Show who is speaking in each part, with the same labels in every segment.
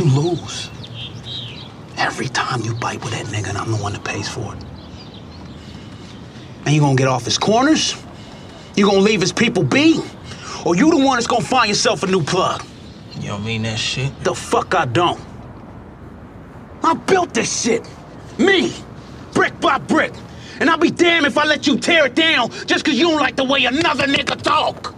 Speaker 1: you lose. Every time you bite with that nigga, and I'm the one that pays for it. And you gonna get off his corners? You gonna leave his people be? Or you the one that's gonna find yourself a new plug?
Speaker 2: You don't mean that shit?
Speaker 1: The fuck I don't. I built this shit. Me. Brick by brick. And I'll be damned if I let you tear it down just cause you don't like the way another nigga talk.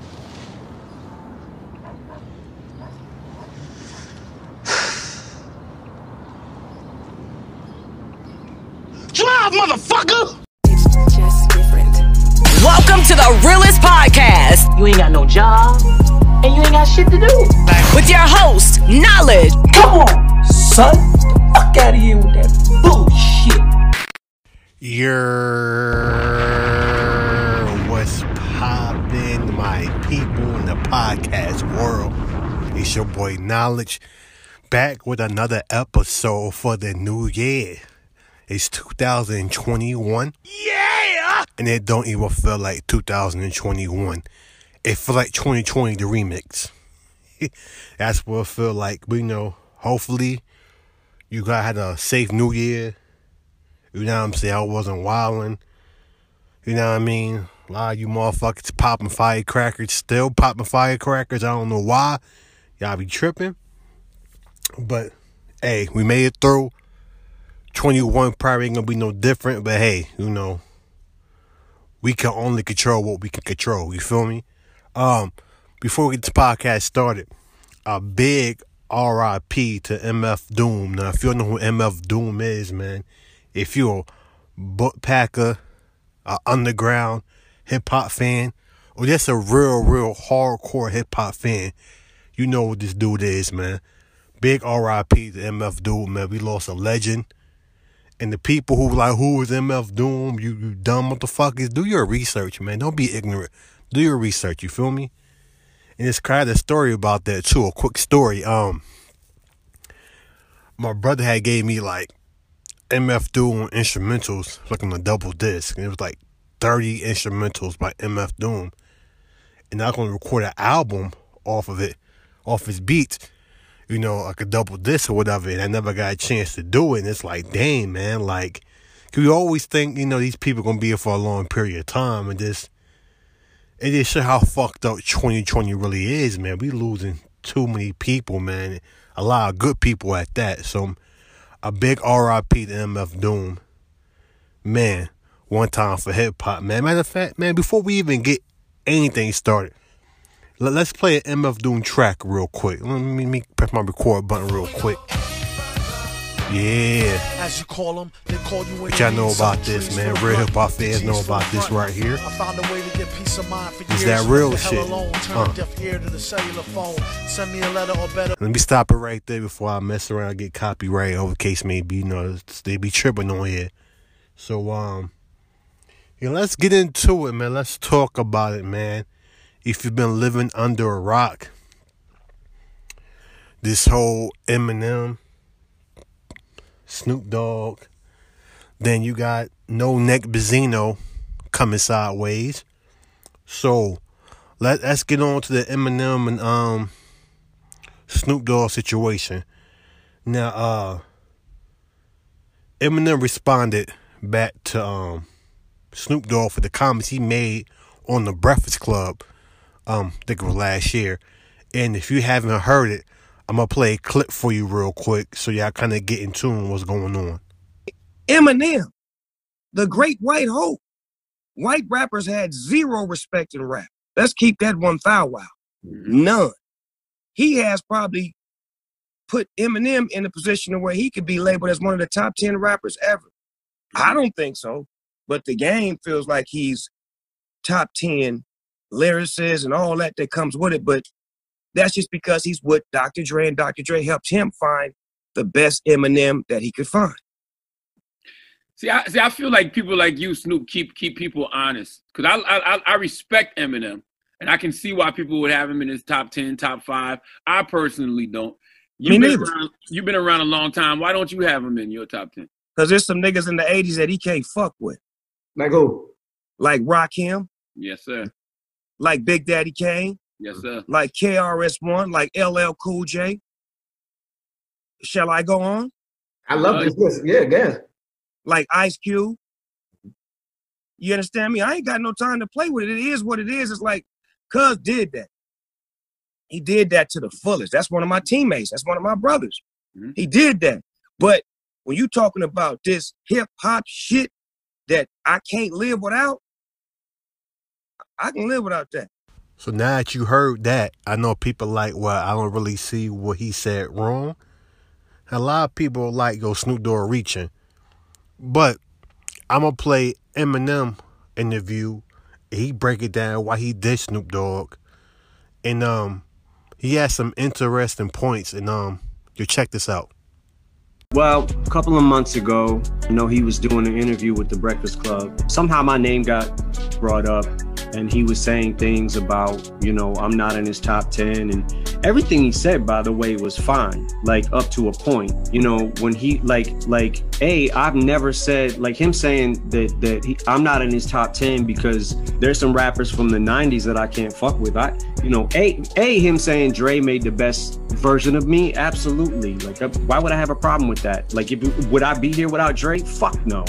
Speaker 3: Knowledge.
Speaker 4: Come on, son. Fuck out of here with that bullshit.
Speaker 5: Your what's poppin', my people in the podcast world? It's your boy Knowledge back with another episode for the new year. It's 2021. Yeah! And it don't even feel like 2021. It feel like 2020 the remix. That's what it feel like. We know, hopefully, you guys had a safe new year. You know what I'm saying? I wasn't wilding. You know what I mean? A lot of you motherfuckers popping firecrackers, still popping firecrackers. I don't know why. Y'all be tripping. But hey, we made it through. 21 probably ain't gonna be no different, but hey, you know, we can only control what we can control. You feel me? Um, before we get the podcast started, a big RIP to MF Doom. Now, if you don't know who MF Doom is, man, if you're a backpacker, a underground hip hop fan, or just a real, real hardcore hip hop fan, you know what this dude is, man. Big RIP to MF Doom, man. We lost a legend. And the people who like, who is MF Doom? You, you dumb motherfuckers. Do your research, man. Don't be ignorant. Do your research. You feel me? And it's kind of a story about that too. A quick story. Um, my brother had gave me like MF Doom instrumentals, like on a double disc, and it was like thirty instrumentals by MF Doom. And I'm gonna record an album off of it, off his beats you know, like a double disc or whatever, and I never got a chance to do it. And it's like, dang, man, like, cause we always think, you know, these people gonna be here for a long period of time, and just, it show how fucked up 2020 really is, man. We losing too many people, man. A lot of good people at that. So, a big RIP to MF Doom, man. One time for hip hop, man. Matter of fact, man, before we even get anything started. Let, us play an MF Doom track real quick. Let me, let me press my record button real quick. Yeah.
Speaker 6: As you call them, they call you
Speaker 5: What y'all know about this, man? Real hip hop fans know about this right here.
Speaker 6: I found a way to get peace of mind for years.
Speaker 5: that real shit.
Speaker 6: Alone, turn
Speaker 5: Uh.
Speaker 6: deaf ear to the cellular phone. Send me a letter or better.
Speaker 5: Let me stop it right there before I mess around and get copyright over case maybe, you know, they be tripping on here. So, um, yeah, let's get into it, man. Let's talk about it, man. If you've been living under a rock, this whole Eminem, Snoop Dogg, then you got No Neck Benzino coming sideways. So let let's get on to the Eminem and um Snoop Dogg situation. Now uh Eminem responded back to um Snoop Dogg for the comments he made on the Breakfast Club. Um, I think it was last year. And if you haven't heard it, I'm gonna play a clip for you real quick so y'all kind of get in tune what's going on.
Speaker 7: Eminem, the great white hope. White rappers had zero respect in rap. Let's keep that one thou wow. None. He has probably put Eminem in a position where he could be labeled as one of the top 10 rappers ever. I don't think so, but the game feels like he's top 10 lyricists and all that that comes with it. But that's just because he's with Dr. Dre and Dr. Dre helped him find the best Eminem that he could find.
Speaker 8: See, I see. I feel like people like you, Snoop, keep keep people honest. Cause I I I respect Eminem, and I can see why people would have him in his top ten, top five. I personally don't. You've
Speaker 7: Me
Speaker 8: been
Speaker 7: neither.
Speaker 8: around. You've been around a long time. Why don't you have him in your top ten?
Speaker 7: Because there's some niggas in the 80s that he can't fuck with.
Speaker 4: Like who?
Speaker 7: Like Rakim,
Speaker 8: Yes, sir.
Speaker 7: like Big Daddy Kane,
Speaker 8: Yes, sir.
Speaker 7: like KRS-One, like LL Cool J. Shall I go on?
Speaker 4: I love this list. Yeah, yeah.
Speaker 7: Like Ice Cube. You understand me? I ain't got no time to play with it. It is what it is. It's like, Cuz did that. He did that to the fullest. That's one of my teammates. That's one of my brothers.
Speaker 8: Mhm.
Speaker 7: He did that. But when you talking about this hip hop shit that I can't live without, I can live without that.
Speaker 5: So now that you heard that, I know people like, well, I don't really see what he said wrong. A lot of people like go Snoop Dogg reaching. But I'm gonna play Eminem interview. He break it down why he did Snoop Dogg. And um he has some interesting points and um you check this out.
Speaker 9: Well, a couple of months ago, you know, he was doing an interview with the Breakfast Club. Somehow my name got brought up, and he was saying things about, you know, I'm not in his top 10. And everything he said, by the way, was fine, like up to a point. You know, when he, like, like, A, I've never said, like him saying that, that he, I'm not in his top 10 because there's some rappers from the 90s that I can't fuck with. I, you know, A, A, him saying Dre made the best version of me, absolutely. Like, uh, why would I have a problem with that? Like, if would I be here without Dre? Fuck no,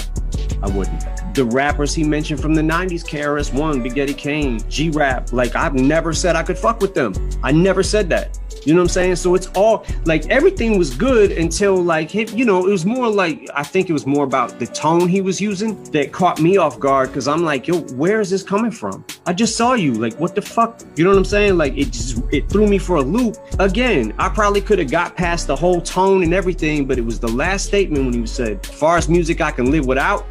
Speaker 9: I wouldn't. The rappers he mentioned from the '90s, KRS One, Big Daddy Kane, G Rap. Like, I've never said I could fuck with them. I never said that. You know what I'm saying? So it's all like everything was good until like you know it was more like I think it was more about the tone he was using that caught me off guard because I'm like, yo, where is this coming from? I just saw you. Like, what the fuck? You know what I'm saying? Like, it just it threw me for a loop. Again, I probably could have got past the whole tone and everything, but it was the last statement when he said, "Far as music I can live without."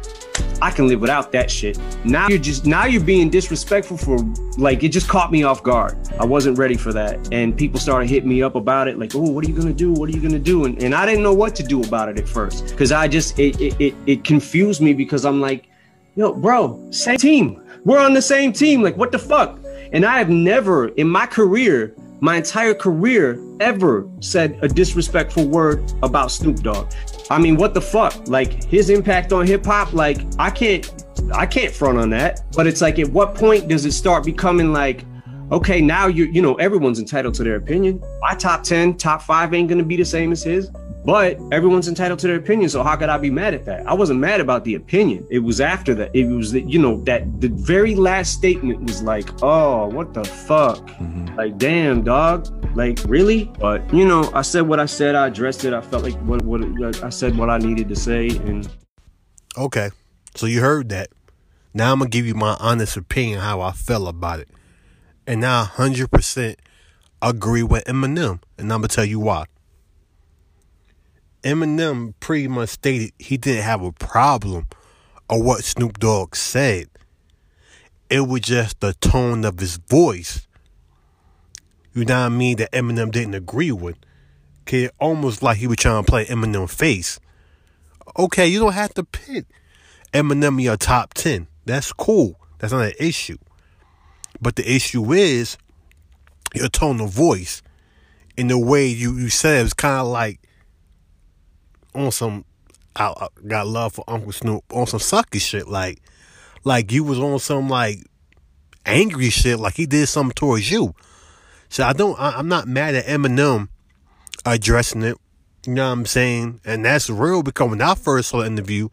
Speaker 9: I can live without that shit. Now you're just now you're being disrespectful for like it just caught me off guard. I wasn't ready for that. And people started hitting me up about it, like, oh, what are you gonna do? What are you gonna do? And, and I didn't know what to do about it at first. Cause I just it it, it it confused me because I'm like, yo, bro, same team. We're on the same team. Like, what the fuck? And I have never in my career, my entire career, ever said a disrespectful word about Snoop Dogg. I mean, what the fuck? Like his impact on hip hop, like I can't I can't front on that. But it's like at what point does it start becoming like, okay, now you you know, everyone's entitled to their opinion. My top 10, top five ain't gonna be the same as his. But everyone's entitled to their opinion, so how could I be mad at that? I wasn't mad about the opinion. It was after that. It was that you know that the very last statement was like, "Oh, what the fuck?" Mm-hmm. Like, damn, dog. Like, really? But you know, I said what I said. I addressed it. I felt like what what I said what I needed to say, and
Speaker 5: Okay. So you heard that. Now I'm gonna give you my honest opinion how I felt about it. And now I hundred percent agree with Eminem. And I'm gonna tell you why. Eminem pretty much stated he didn't have a problem of what Snoop Dogg said. It was just the tone of his voice. You know what I mean? That Eminem didn't agree with. 'Kay, almost like he was trying to play Eminem face. Okay, you don't have to pit Eminem in your top 10. That's cool. That's not an issue. But the issue is your tone of voice and the way you, you said it was kind of like on some, I, I got love for Uncle Snoop, on some sucky shit. Like, like you was on some like angry shit, like he did something towards you. So I don't, I, I'm not mad at Eminem addressing it. You know what I'm saying? And that's real because when I first saw the interview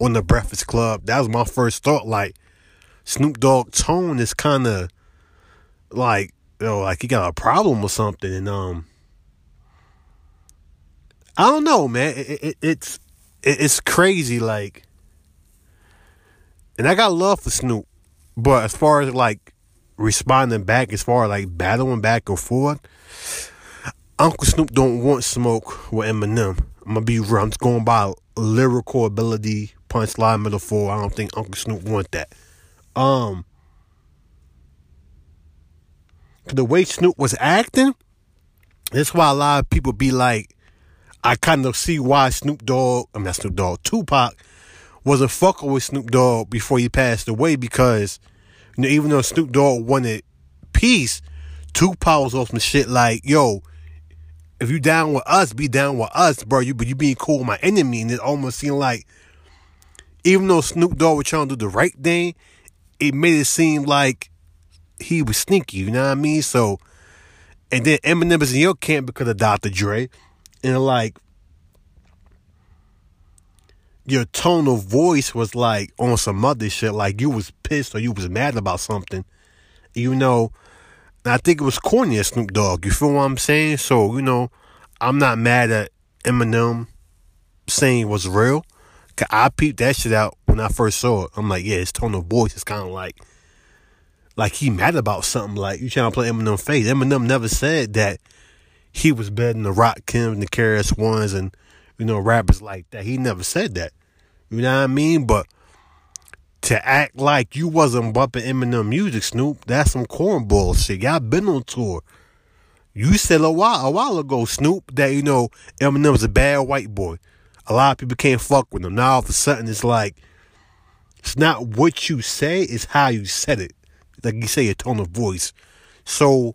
Speaker 5: on the Breakfast Club, that was my first thought. Like, Snoop Dogg tone is kind of like, you know, like he got a problem or something. And, um, I don't know, man. It, it, it's, it, it's crazy. Like, and I got love for Snoop, but as far as like responding back, as far as like battling back or forth, Uncle Snoop don't want smoke with Eminem. I'm gonna be real. I'm just going by lyrical ability, punchline, metaphor. I don't think Uncle Snoop want that. Um, the way Snoop was acting, that's why a lot of people be like, I kind of see why Snoop Dogg, I'm not Snoop Dogg, Tupac was a fucker with Snoop Dogg before he passed away because, you know, even though Snoop Dogg wanted peace, Tupac was on some shit like, yo, if you down with us, be down with us, bro. You but you being cool with my enemy, and it almost seemed like even though Snoop Dogg was trying to do the right thing, it made it seem like he was sneaky. You know what I mean? So, and then Eminem is in your camp because of Dr. Dre, and like your tone of voice was like on some other shit, like you was pissed or you was mad about something. You know, I think it was corny as Snoop Dogg. You feel what I'm saying? So, you know, I'm not mad at Eminem saying was real. Cause I peeped that shit out when I first saw it. I'm like, yeah, his tone of voice is kind of like, like he mad about something. Like you trying to play Eminem face. Eminem never said that he was than the Rakim the KRS Ones and you know rappers like that. He never said that. You know what I mean? But to act like you wasn't bumping Eminem music, Snoop, that's some cornball shit. Y'all been on tour. You said a while a while ago, Snoop, that you know Eminem's a bad white boy. A lot of people can't fuck with him. Now all of a sudden it's like it's not what you say, it's how you said it. Like you say, your tone of voice. So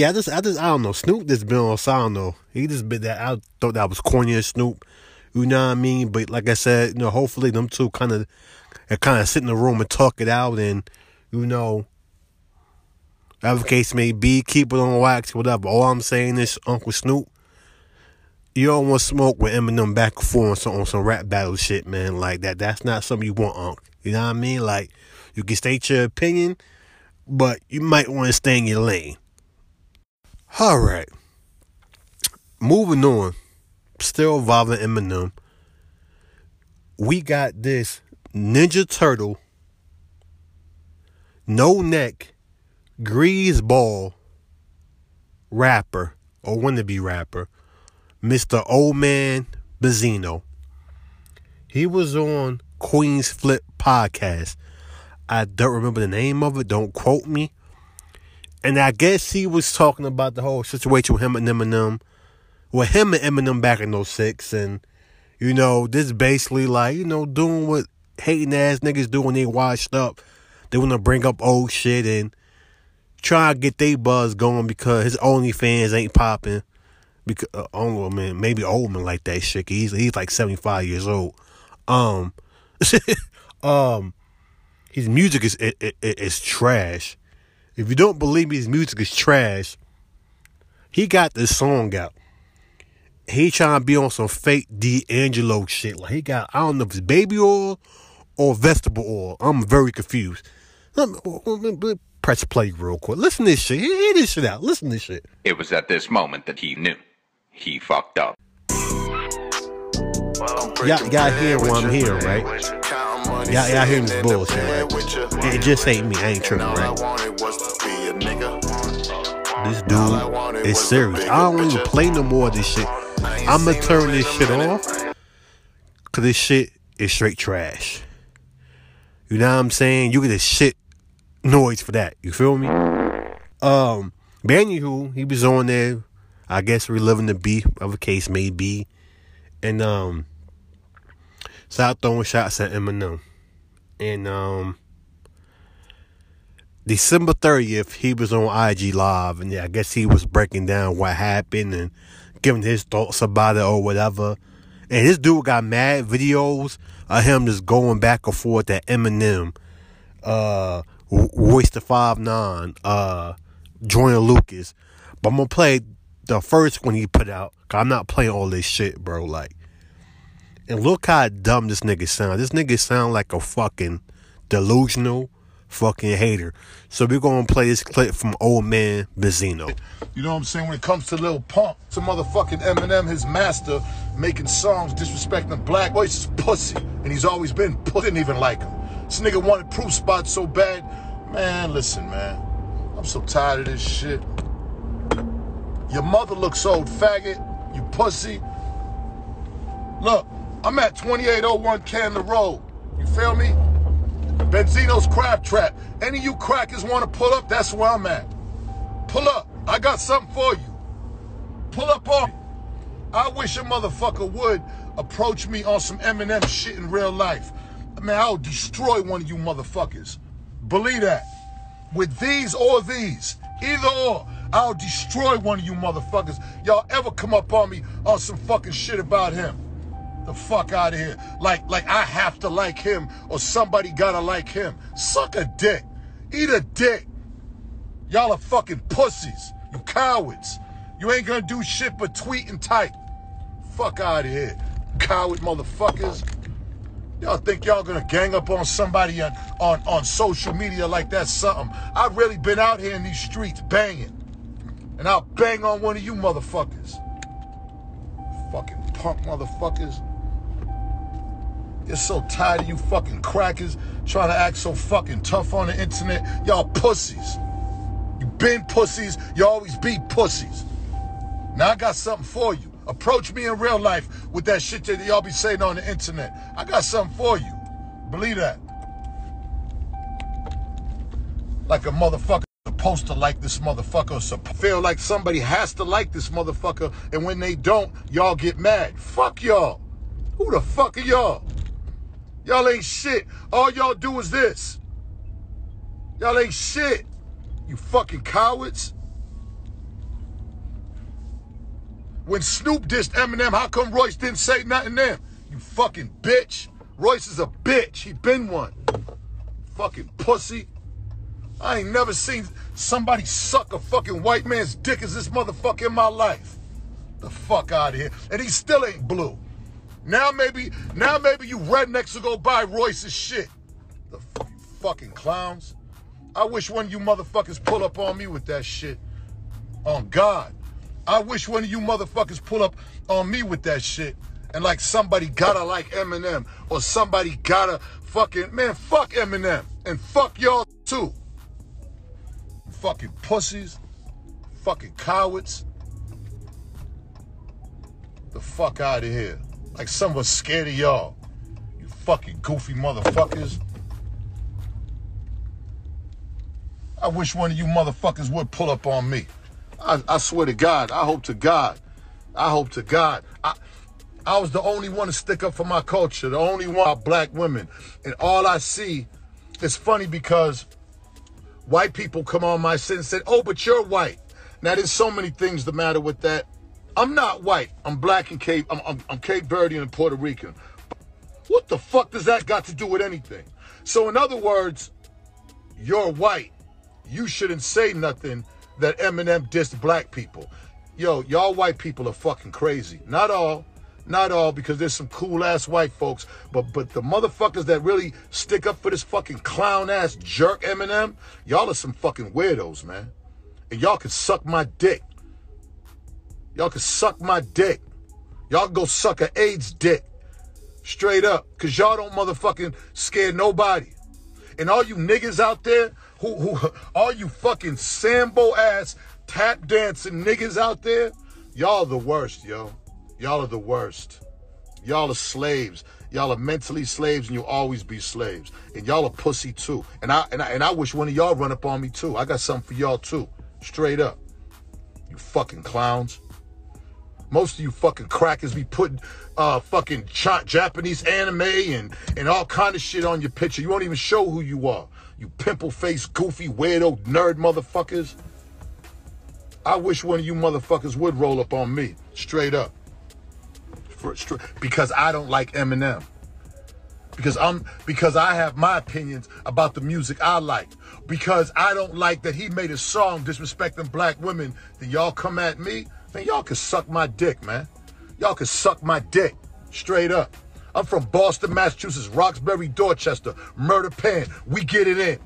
Speaker 5: yeah, I just I just I don't know. Snoop just been on don't know. He just been that I thought that was corny as Snoop. You know what I mean? But like I said, you know, hopefully them two kind of kind of sit in the room and talk it out and you know whatever case may be, keep it on wax, whatever. All I'm saying is Uncle Snoop, you don't want smoke with Eminem back and forth on some, on some rap battle shit, man. Like that. That's not something you want, Unc. You know what I mean? Like you can state your opinion, but you might want to stay in your lane. All right. Moving on. Still involving Eminem. We got this Ninja Turtle, no neck, grease ball rapper or wannabe rapper, Mr. Old Man Benzino. He was on Queenzflip podcast. I don't remember the name of it. Don't quote me. And I guess he was talking about the whole situation with him and Eminem. With him and Eminem back in 06. And, you know, this basically like, you know, doing what hating ass niggas do when they washed up. They want to bring up old shit and try to get they buzz going because his OnlyFans ain't popping. Because uh, oh man, maybe old man like that shit. He's he's like seventy five years old. Um, um, his music is it, it, it's trash. If you don't believe me, his music is trash. He got this song out. He trying to be on some fake D'Angelo shit. Like he got I don't know if it's baby oil or vegetable oil. I'm very confused. Press play real quick. Listen to this shit. Hear this shit out. Listen to this shit.
Speaker 10: It was at this moment that he knew. He fucked up.
Speaker 5: Y'all, y'all hear what I'm hearing, right? Y'all, y'all hearing this bullshit, right? It just ain't me. I ain't tripping, right? This dude is serious. I don't even play no more of this shit. I'ma turn this shit off. Cause this shit is straight trash. You know what I'm saying? You get a shit noise for that. You feel me? Um, Anywho, he was on there. I guess reliving the beef, of a case may be, and um, started throwing shots at Eminem, and um, December thirtieth, he was on IG Live, and yeah, I guess he was breaking down what happened and giving his thoughts about it or whatever. And this dude got mad videos of him just going back and forth at Eminem, uh, Royce the Five Nine, uh, Joyner Lucas. But I'm gonna play the first one he put out. Cause I'm not playing all this shit, bro. Like, and look how dumb this nigga sound. This nigga sound like a fucking delusional fucking hater. So we're gonna play this clip from Old Man Benzino.
Speaker 11: You know what I'm saying? When it comes to Lil Pump, to motherfucking Eminem, his master, making songs disrespecting black oh, boys is pussy. And he's always been pussy. Didn't even like him. This nigga wanted proof spots so bad. Man, listen, man. I'm so tired of this shit. Your mother looks old, faggot. You pussy. Look, I'm at 2801 Cannon Road. You feel me? Benzino's Crab Trap. Any of you crackers want to pull up, that's where I'm at. Pull up. I got something for you. Pull up on me. I wish a motherfucker would approach me on some Eminem shit in real life. Man, I'll destroy one of you motherfuckers. Believe that. With these or these. Either or. I'll destroy one of you motherfuckers. Y'all ever come up on me on some fucking shit about him. The fuck out of here. Like, like I have to like him or somebody gotta like him. Suck a dick. Eat a dick. Y'all are fucking pussies. You cowards. You ain't gonna do shit but tweet and type. Fuck out of here. coward motherfuckers. Y'all think y'all gonna gang up on somebody on, on, on social media like that's something. I've really been out here in these streets banging. And I'll bang on one of you motherfuckers. Fucking punk motherfuckers. You're so tired of you fucking crackers trying to act so fucking tough on the internet. Y'all pussies. You been pussies, you always be pussies. Now I got something for you. Approach me in real life with that shit that y'all be saying on the internet. I got something for you. Believe that. Like a motherfucker supposed to like this motherfucker. So feel like somebody has to like this motherfucker, and when they don't, y'all get mad. Fuck y'all. Who the fuck are y'all? Y'all ain't shit. All y'all do is this. Y'all ain't shit. You fucking cowards. When Snoop dissed Eminem, how come Royce didn't say nothing then? You fucking bitch. Royce is a bitch. He been one. Fucking pussy. I ain't never seen somebody suck a fucking white man's dick as this motherfucker in my life. The fuck out of here. And he still ain't blue. Now maybe, now maybe you rednecks will go buy Royce's shit. The fucking, fucking clowns. I wish one of you motherfuckers pull up on me with that shit. On God. I wish one of you motherfuckers pull up on me with that shit. And like somebody gotta like Eminem. Or somebody gotta fucking, man, fuck Eminem. And fuck y'all too. Fucking pussies. Fucking cowards. The fuck out of here. Like someone's scared of y'all. You fucking goofy motherfuckers. I wish one of you motherfuckers would pull up on me. I, I swear to God. I hope to God. I hope to God. I, I was the only one to stick up for my culture, the only one black women. And all I see, it's funny because white people come on my set and said, oh, but you're white. Now, there's so many things the matter with that. I'm not white. I'm black and Cape. I'm, I'm, I'm Cape Verdean and Puerto Rican. What the fuck does that got to do with anything? So, in other words, you're white. You shouldn't say nothing that Eminem dissed black people. Yo, y'all white people are fucking crazy. Not all, not all, because there's some cool ass white folks, but but the motherfuckers that really stick up for this fucking clown ass jerk Eminem, y'all are some fucking weirdos, man. And y'all can suck my dick. Y'all can suck my dick. Y'all can go suck a AIDS dick. Straight up. Cause y'all don't motherfucking scare nobody. And all you niggas out there who who all you fucking Sambo ass tap dancing niggas out there, y'all the worst, yo. Y'all are the worst. Y'all are slaves. Y'all are mentally slaves and you'll always be slaves. And y'all are pussy too. And I and I and I wish one of y'all run up on me too. I got something for y'all too. Straight up. You fucking clowns. Most of you fucking crackers be putting uh, fucking Japanese anime and, and all kind of shit on your picture. You won't even show who you are. You pimple faced, goofy, weirdo, nerd motherfuckers. I wish one of you motherfuckers would roll up on me, straight up. For, straight, because I don't like Eminem. Because I'm because I have my opinions about the music I like. Because I don't like that he made a song disrespecting black women. Then y'all come at me Man, y'all can suck my dick, man. Y'all can suck my dick. Straight up. I'm from Boston, Massachusetts, Roxbury, Dorchester, Murder Pen. We get it in.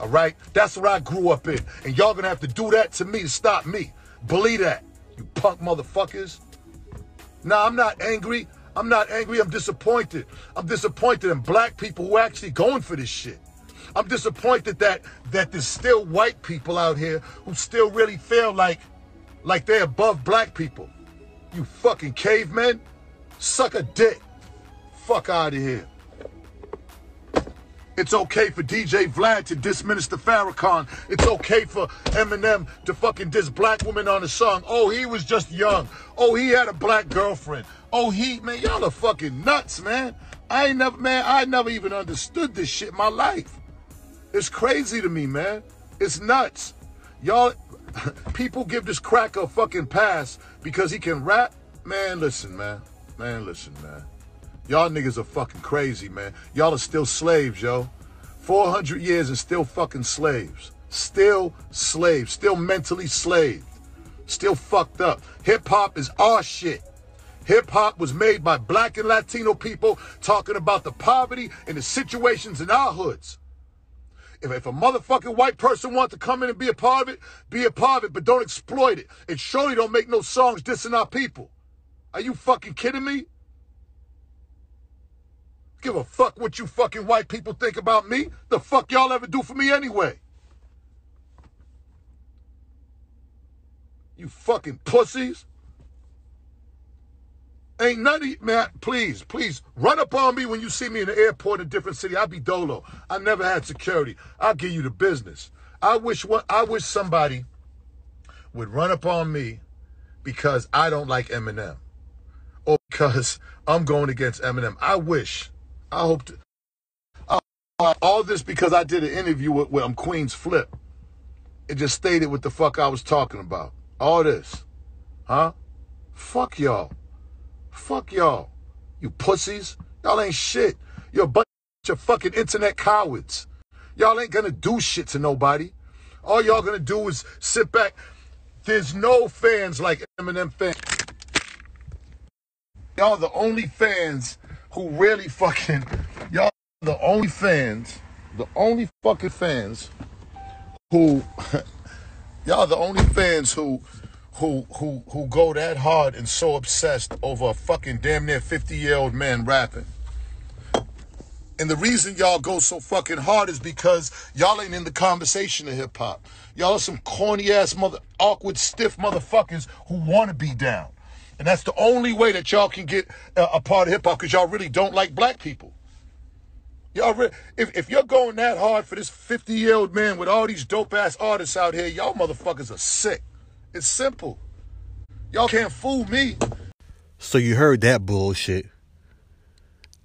Speaker 11: All right? That's where I grew up in. And y'all gonna have to do that to me to stop me. Believe that, you punk motherfuckers. Nah, I'm not angry. I'm not angry. I'm disappointed. I'm disappointed in black people who are actually going for this shit. I'm disappointed that that there's still white people out here who still really feel like like they're above black people. You fucking cavemen. Suck a dick. Fuck out of here. It's okay for DJ Vlad to diss Minister Farrakhan. It's okay for Eminem to fucking diss black women on a song. Oh, he was just young. Oh, he had a black girlfriend. Oh, he, man, y'all are fucking nuts, man. I ain't never, man, I never even understood this shit in my life. It's crazy to me, man. It's nuts. Y'all, people give this crack a fucking pass because he can rap. Man, listen, man. Man, listen, man. Y'all niggas are fucking crazy, man. Y'all are still slaves, yo. 400 years and still fucking slaves. Still slaves. Still mentally slaved. Still fucked up. Hip hop is our shit. Hip hop was made by black and Latino people talking about the poverty and the situations in our hoods. If, if a motherfucking white person wants to come in and be a part of it, be a part of it, but don't exploit it. And surely don't make no songs dissing our people. Are you fucking kidding me? Give a fuck what you fucking white people think about me. The fuck y'all ever do for me anyway? You fucking pussies. Ain't none of man, please, please, run up on me when you see me in the airport in a different city. I'll be dolo. I never had security. I'll give you the business. I wish what I wish somebody would run up on me because I don't like Eminem. Or because I'm going against Eminem. I wish. I hope to all this because I did an interview with, with um, Queenzflip. It just stated what the fuck I was talking about. All this. Huh? Fuck y'all. Fuck y'all. You pussies. Y'all ain't shit. You're a bunch of fucking internet cowards. Y'all ain't gonna do shit to nobody. All y'all gonna do is sit back. There's no fans like Eminem fans. Y'all the only fans who really fucking y'all the only fans, the only fucking fans who y'all the only fans who who who who go that hard and so obsessed over a fucking damn near 50 year old man rapping. And the reason y'all go so fucking hard is because y'all ain't in the conversation of hip hop. Y'all are some corny ass mother awkward stiff motherfuckers who want to be down. And that's the only way that y'all can get a, a part of hip hop because y'all really don't like black people. Y'all, re- if, if you're going that hard for this 50 year old man with all these dope ass artists out here, y'all motherfuckers are sick. It's simple. Y'all can't fool me.
Speaker 5: So you heard that bullshit.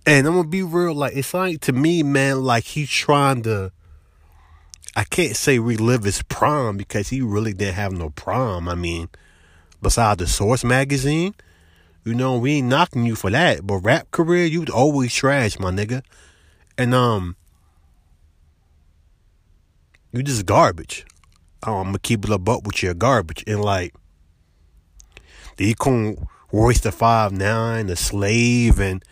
Speaker 5: And I'm gonna be real, like it's like to me, man, like he's trying to I can't say relive his prom because he really didn't have no prom. I mean, besides the Source magazine, you know, we ain't knocking you for that. But rap career, you was always trash, my nigga. And um you just garbage. Oh, I'm gonna keep it a with your garbage. And like the Econ Royce the Five Nine, the slave, and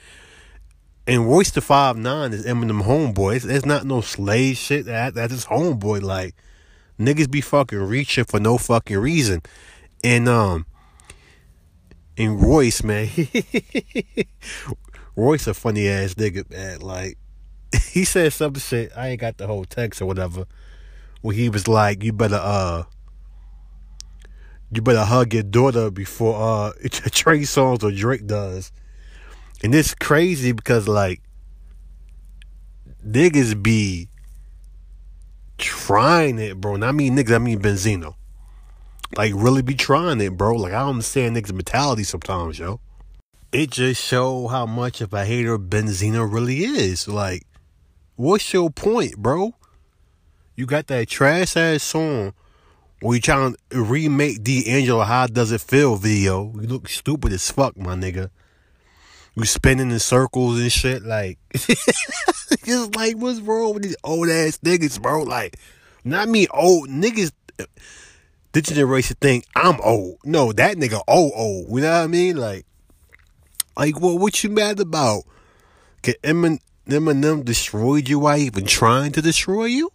Speaker 5: and Royce the Five Nine is Eminem homeboy. It's, it's not no slave shit. That that's his homeboy. Like niggas be fucking reaching for no fucking reason. And um and Royce, man, Royce a funny ass nigga, man. Like he said some shit. I ain't got the whole text or whatever. Where he was like, "You better uh, you better hug your daughter before uh Trey Songz or Drake does." And it's crazy because like niggas be trying it, bro. And I mean niggas, I mean Benzino. Like really be trying it, bro. Like I don't understand niggas' mentality sometimes, yo. It just show how much of a hater Benzino really is. Like, what's your point, bro? You got that trash ass song where you trying to remake D'Angelo How Does It Feel video. You look stupid as fuck, my nigga. You spinning in circles and shit. Like, just like, what's wrong with these old ass niggas, bro? Like, not me old niggas. This generation think I'm old. No, that nigga old old. You know what I mean? Like, like what? What you mad about? Can Eminem, Eminem destroyed you while even trying to destroy you?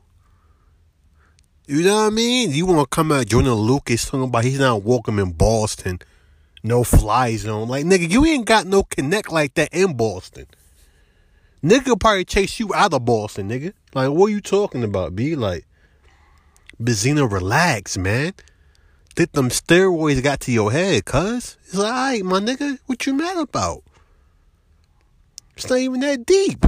Speaker 5: You know what I mean? You want to come out Joyner Lucas talking about he's not welcome in Boston, no fly zone. Like nigga, you ain't got no connect like that in Boston. Nigga probably chase you out of Boston, nigga. Like what are you talking about? Be like, Benzino, relax, man. Think them steroids got to your head, cuz. It's like, alright, my nigga. What you mad about? It's not even that deep.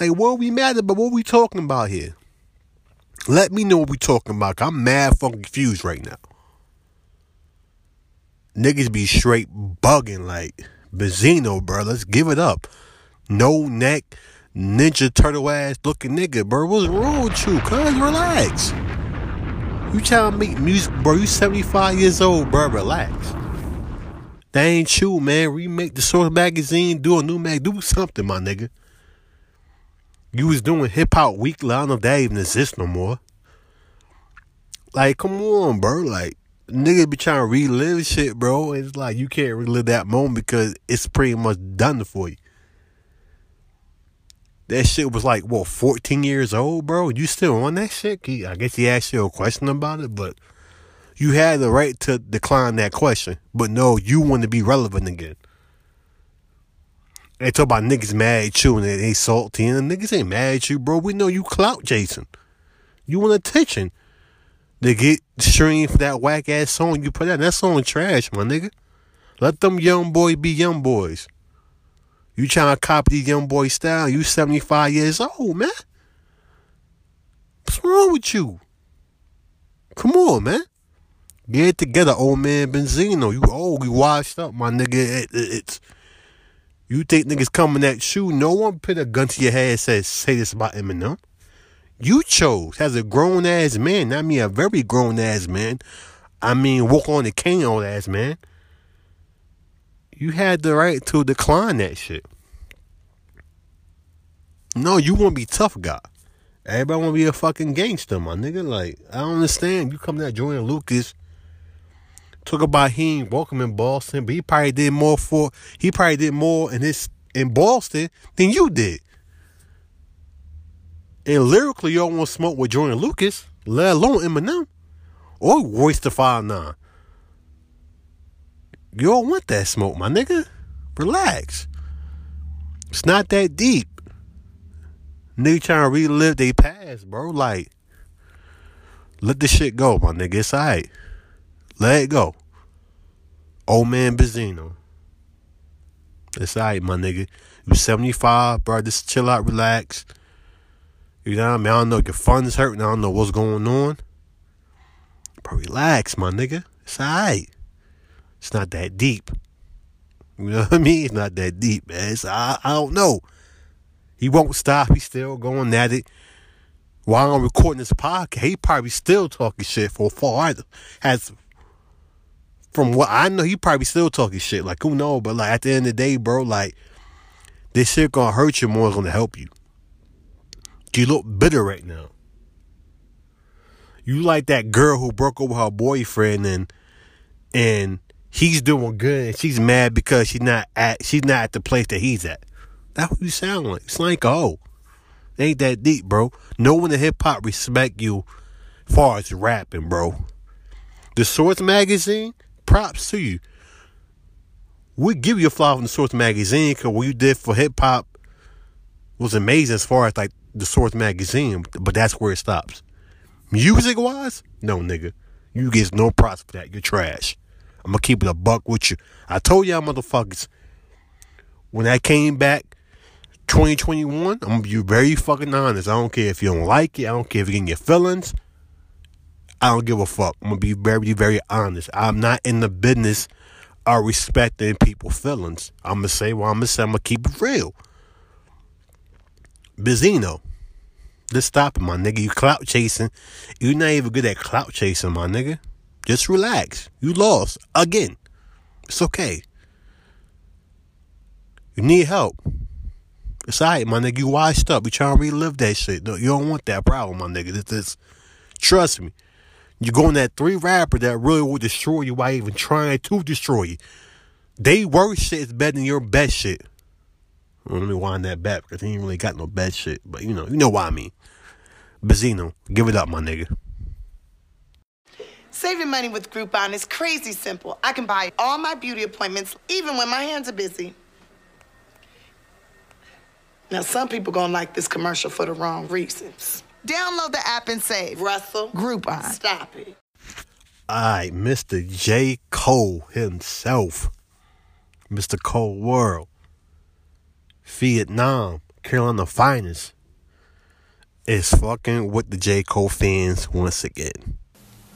Speaker 5: Like, what are we mad about? What are we talking about here? Let me know what we talking about. I'm mad fucking confused right now. Niggas be straight bugging like Benzino, bro. Let's give it up. No neck, ninja turtle ass looking nigga, bro. What's wrong with you? Cuz relax. You trying to make music, bro. You 75 years old, bro. Relax. That ain't you, man. Remake the Source magazine, do a new mag, do something, my nigga. You was doing hip hop weekly. I don't know if that even exists no more. Like, come on, bro. Like, niggas be trying to relive shit, bro. It's like you can't relive that moment because it's pretty much done for you. That shit was like what, fourteen years old, bro. You still on that shit? I guess he asked you a question about it, but you had the right to decline that question. But no, you want to be relevant again. They talk about niggas mad at you and they, they salty, and niggas ain't mad at you, bro. We know you clout chasing. You want attention to get streamed for that whack ass song you put out. That song trash, my nigga. Let them young boys be young boys. You trying to copy the young boy style? You 75 years old, man. What's wrong with you? Come on, man. Get together, old man Benzino. You old, you washed up, my nigga. It- it- it's you think niggas coming at you? No one put a gun to your head and says say this about Eminem. You chose as a grown ass man, not me, a very grown ass man. I mean, walk on the cane old ass man. You had the right to decline that shit. No, you want to be tough guy. Everybody want to be a fucking gangster, my nigga. Like, I don't understand. You come at Joyner Lucas, talk about he ain't in Boston, but he probably did more for, he probably did more in his, in Boston than you did. And lyrically, don't want to smoke with Joyner Lucas, let alone Eminem or Royce the Five Nine. Don't want that smoke, my nigga. Relax. It's not that deep. Nigga trying to relive they past, bro. Like, let the shit go, my nigga. It's alright. Let it go. Old man Benzino. It's alright, my nigga. You 75, bro. Just chill out, relax. You know what I mean? I don't know. If your funds hurting. I don't know what's going on. But relax, my nigga. It's alright. It's not that deep. You know what I mean? It's not that deep, man. It's, I, I don't know. He won't stop. He's still going at it. While I'm recording this podcast, he probably still talking shit for far as from what I know, he probably still talking shit. Like who knows? But like at the end of the day, bro, like this shit gonna hurt you more than gonna help you. You look bitter right now. You like that girl who broke up with her boyfriend and and he's doing good and she's mad because she's not at she's not at the place that he's at. That's what you sound like. It's like oh, ain't that deep, bro. No one in hip hop respect you, far as rapping, bro. The Source magazine, props to you. We give you a flower from the Source magazine because what you did for hip hop was amazing as far as like the Source magazine, but that's where it stops. Music wise, no nigga. You get no props for that. You're trash. I'm gonna keep it a buck with you. I told y'all motherfuckers when I came back 2021, I'm gonna be very fucking honest. I don't care if you don't like it, I don't care if you're in your feelings. I don't give a fuck. I'm gonna be very, very honest. I'm not in the business of respecting people's feelings. I'm gonna say what I'm gonna say. I'm gonna keep it real. Benzino, just stop it, my nigga. You clout chasing. You're not even good at clout chasing, my nigga. Just relax. You lost again. It's okay. You need help. It's alright, my nigga. You washed up. You trying to relive that shit. No, you don't want that problem, my nigga. This, this, trust me. You going that three rapper that really will destroy you by even trying to destroy you. They worst shit is better than your best shit. Let me wind that back because he ain't really got no bad shit. But you know, you know what I mean. Benzino, give it up, my nigga.
Speaker 12: Saving money with Groupon is crazy simple. I can buy all my beauty appointments even when my hands are busy. Now, some people gonna like this commercial for the wrong reasons. Download the app and save. Russell. Groupon. Stop it.
Speaker 5: Alright, Mr. J. Cole himself. Mr. Cole World. Fayettenam, Carolina Finest. Is fucking with the J. Cole fans once again.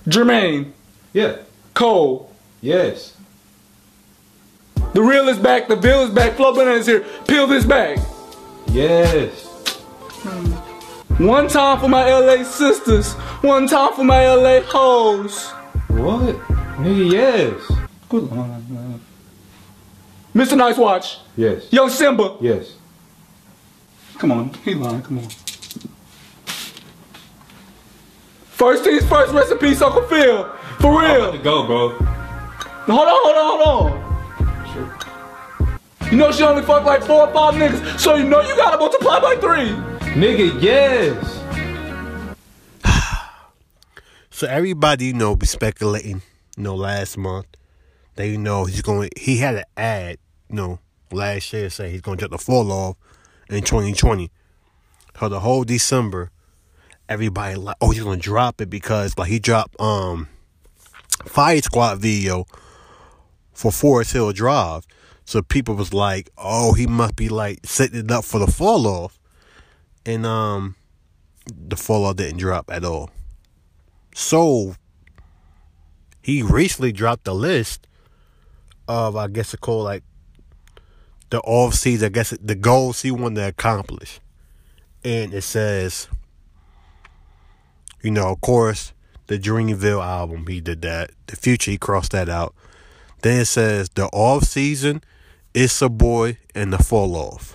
Speaker 13: Jermaine. Yeah. Cole. Yes. The real is back. The bill is back. Flo Banana is here. Peel this back. Yes. Hmm. One time for my LA sisters. One time for my LA hoes. What? Nigga, yes. Good line. Mr. Nice Watch. Yes. Young Simba. Yes. Come on. He lying. Come on. First things first, rest in peace, Uncle Phil. For real.
Speaker 2: to go, bro.
Speaker 13: Hold on, hold on, hold on. You know she only fucked like four or five niggas, so you know you gotta multiply by three.
Speaker 2: Nigga, yes.
Speaker 5: So everybody, you know, be speculating, you know, last month they know he's going. He had an ad, you know, last year say he's going to drop the fall off in 2020. So the whole December, everybody like, oh, he's going to drop it because like he dropped um Fire Squad video for Forest Hill Drive. So people was like, oh, he must be like setting it up for the fall off, and um, the fall off didn't drop at all. So he recently dropped the list of I guess it called like the off season, I guess the goals he wanted to accomplish. And it says, you know, of course, the Dreamville album, he did that. The future, he crossed that out. Then it says the off season, it's a boy, and the fall off.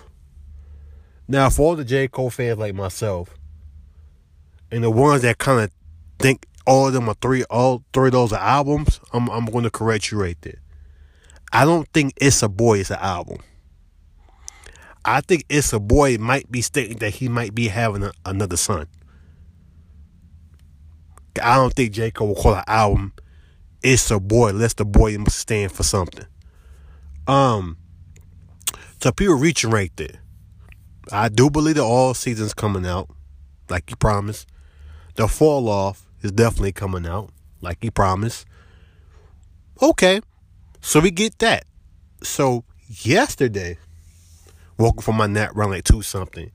Speaker 5: Now, for all the J. Cole fans like myself, and the ones that kind of think all of them are three, all three of those are albums, I'm I'm going to correct you right there. I don't think It's a Boy is an album. I think It's a Boy might be stating that he might be having a, another son. I don't think J. Cole will call an album It's a Boy unless the boy stand for something. Um, so people reaching right there. I do believe the off season's coming out, like he promised. The fall off is definitely coming out, like he promised. Okay, so we get that. So yesterday, woke up from my nap around like two something.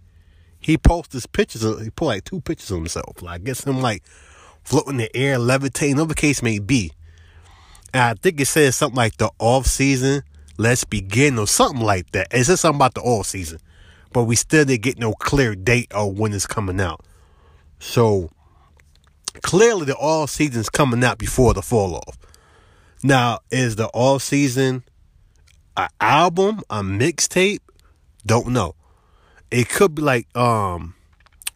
Speaker 5: He posted pictures. Of, he put like two pictures of himself. Like I guess him like floating in the air, levitating, whatever case may be. And I think it says something like the off season, let's begin, or something like that. It says something about the off season, but we still didn't get no clear date of when it's coming out. So clearly, the off season's coming out before the fall off. Now, is the all season an album, a mixtape? Don't know. It could be like um,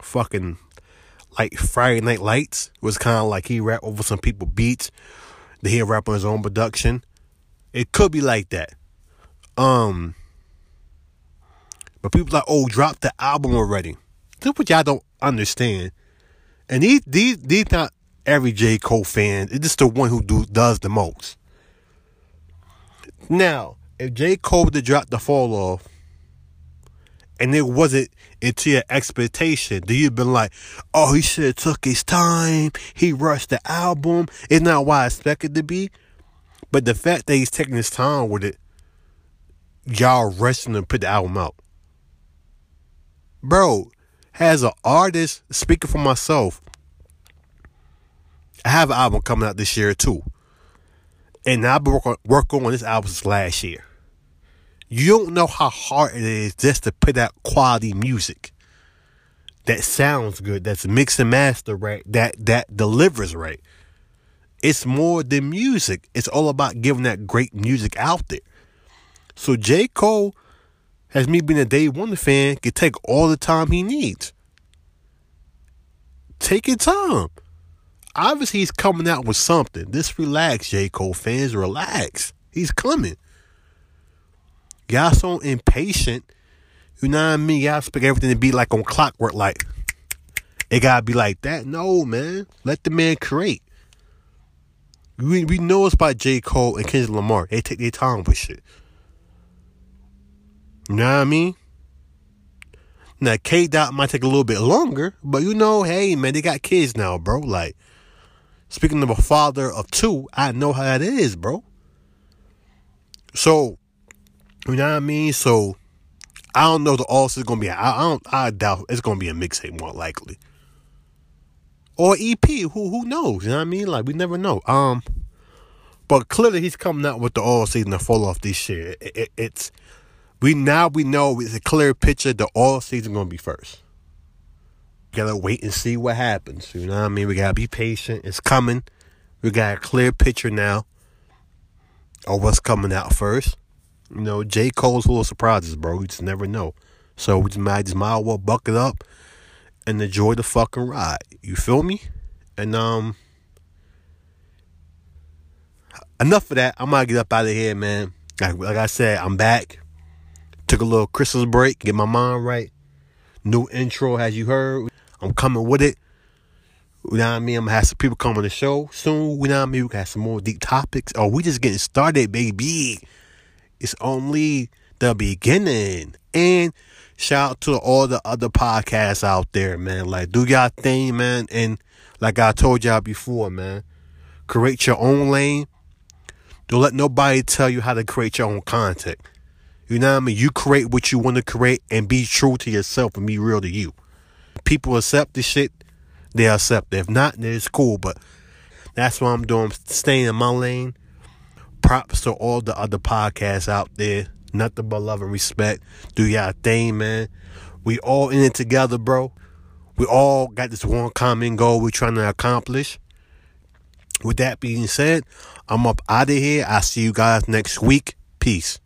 Speaker 5: fucking like Friday Night Lights was kind of like he rap over some people beats. Then he rap on his own production. It could be like that. Um, but people like, oh, drop the album already. This what y'all don't understand. And these these these not every J Cole fan. It's just the one who do does the most. Now, if J Cole to drop the fall off, and it wasn't into your expectation, do you been like, oh, he should have took his time. He rushed the album. It's not what I expected to be. But the fact that he's taking his time with it, y'all rushing to put the album out. Bro, as an artist, speaking for myself, I have an album coming out this year too. And I've been working, on this album since last year. You don't know how hard it is just to put out quality music that sounds good, that's mixed and mastered right, that that delivers right. It's more than music. It's all about giving that great music out there. So J. Cole, as me being a day one fan, can take all the time he needs. Take your time. Obviously, he's coming out with something. Just relax, J. Cole fans. Relax. He's coming. Y'all so impatient. You know what I mean? Y'all expect everything to be like on clockwork. Like, it gotta be like that. No, man. Let the man create. We, we know it's by J. Cole and Kendrick Lamar. They take their time with shit. You know what I mean? Now, K Dot might take a little bit longer, but you know, hey, man, they got kids now, bro. Like, speaking of a father of two, I know how that is, bro. So, you know what I mean? So, I don't know the all is gonna be. I, I don't. I doubt it's gonna be a mixtape more likely, or EP. Who who knows? You know what I mean? Like we never know. Um, but clearly he's coming out with the off season to fall off this year. It, it, it's we now we know it's a clear picture. The off season gonna be first. We gotta wait and see what happens. You know what I mean? We gotta be patient. It's coming. We got a clear picture now of what's coming out first. You know, J. Cole's full of surprises, bro. You just never know. So we just might just might well buck it up and enjoy the fucking ride. You feel me? And um enough of that. I'm gonna get up out of here, man. Like, like I said, I'm back. Took a little Christmas break, get my mind right. New intro, as you heard. I'm coming with it. You know what I mean? I'm gonna have some people come on the show soon. You know what I mean? We got some more deep topics. Oh, we just getting started, baby. It's only the beginning. And shout out to all the other podcasts out there, man. Like, do y'all thing, man. And like I told y'all before, man, create your own lane. Don't let nobody tell you how to create your own content. You know what I mean? You create what you want to create and be true to yourself and be real to you. People accept this shit, they accept it. If not, then it's cool. But that's what I'm doing. Staying in my lane. Props to all the other podcasts out there. Nothing but love and respect. Do y'all thing, man. We all in it together, bro. We all got this one common goal we're trying to accomplish. With that being said, I'm up out of here. I'll see you guys next week. Peace.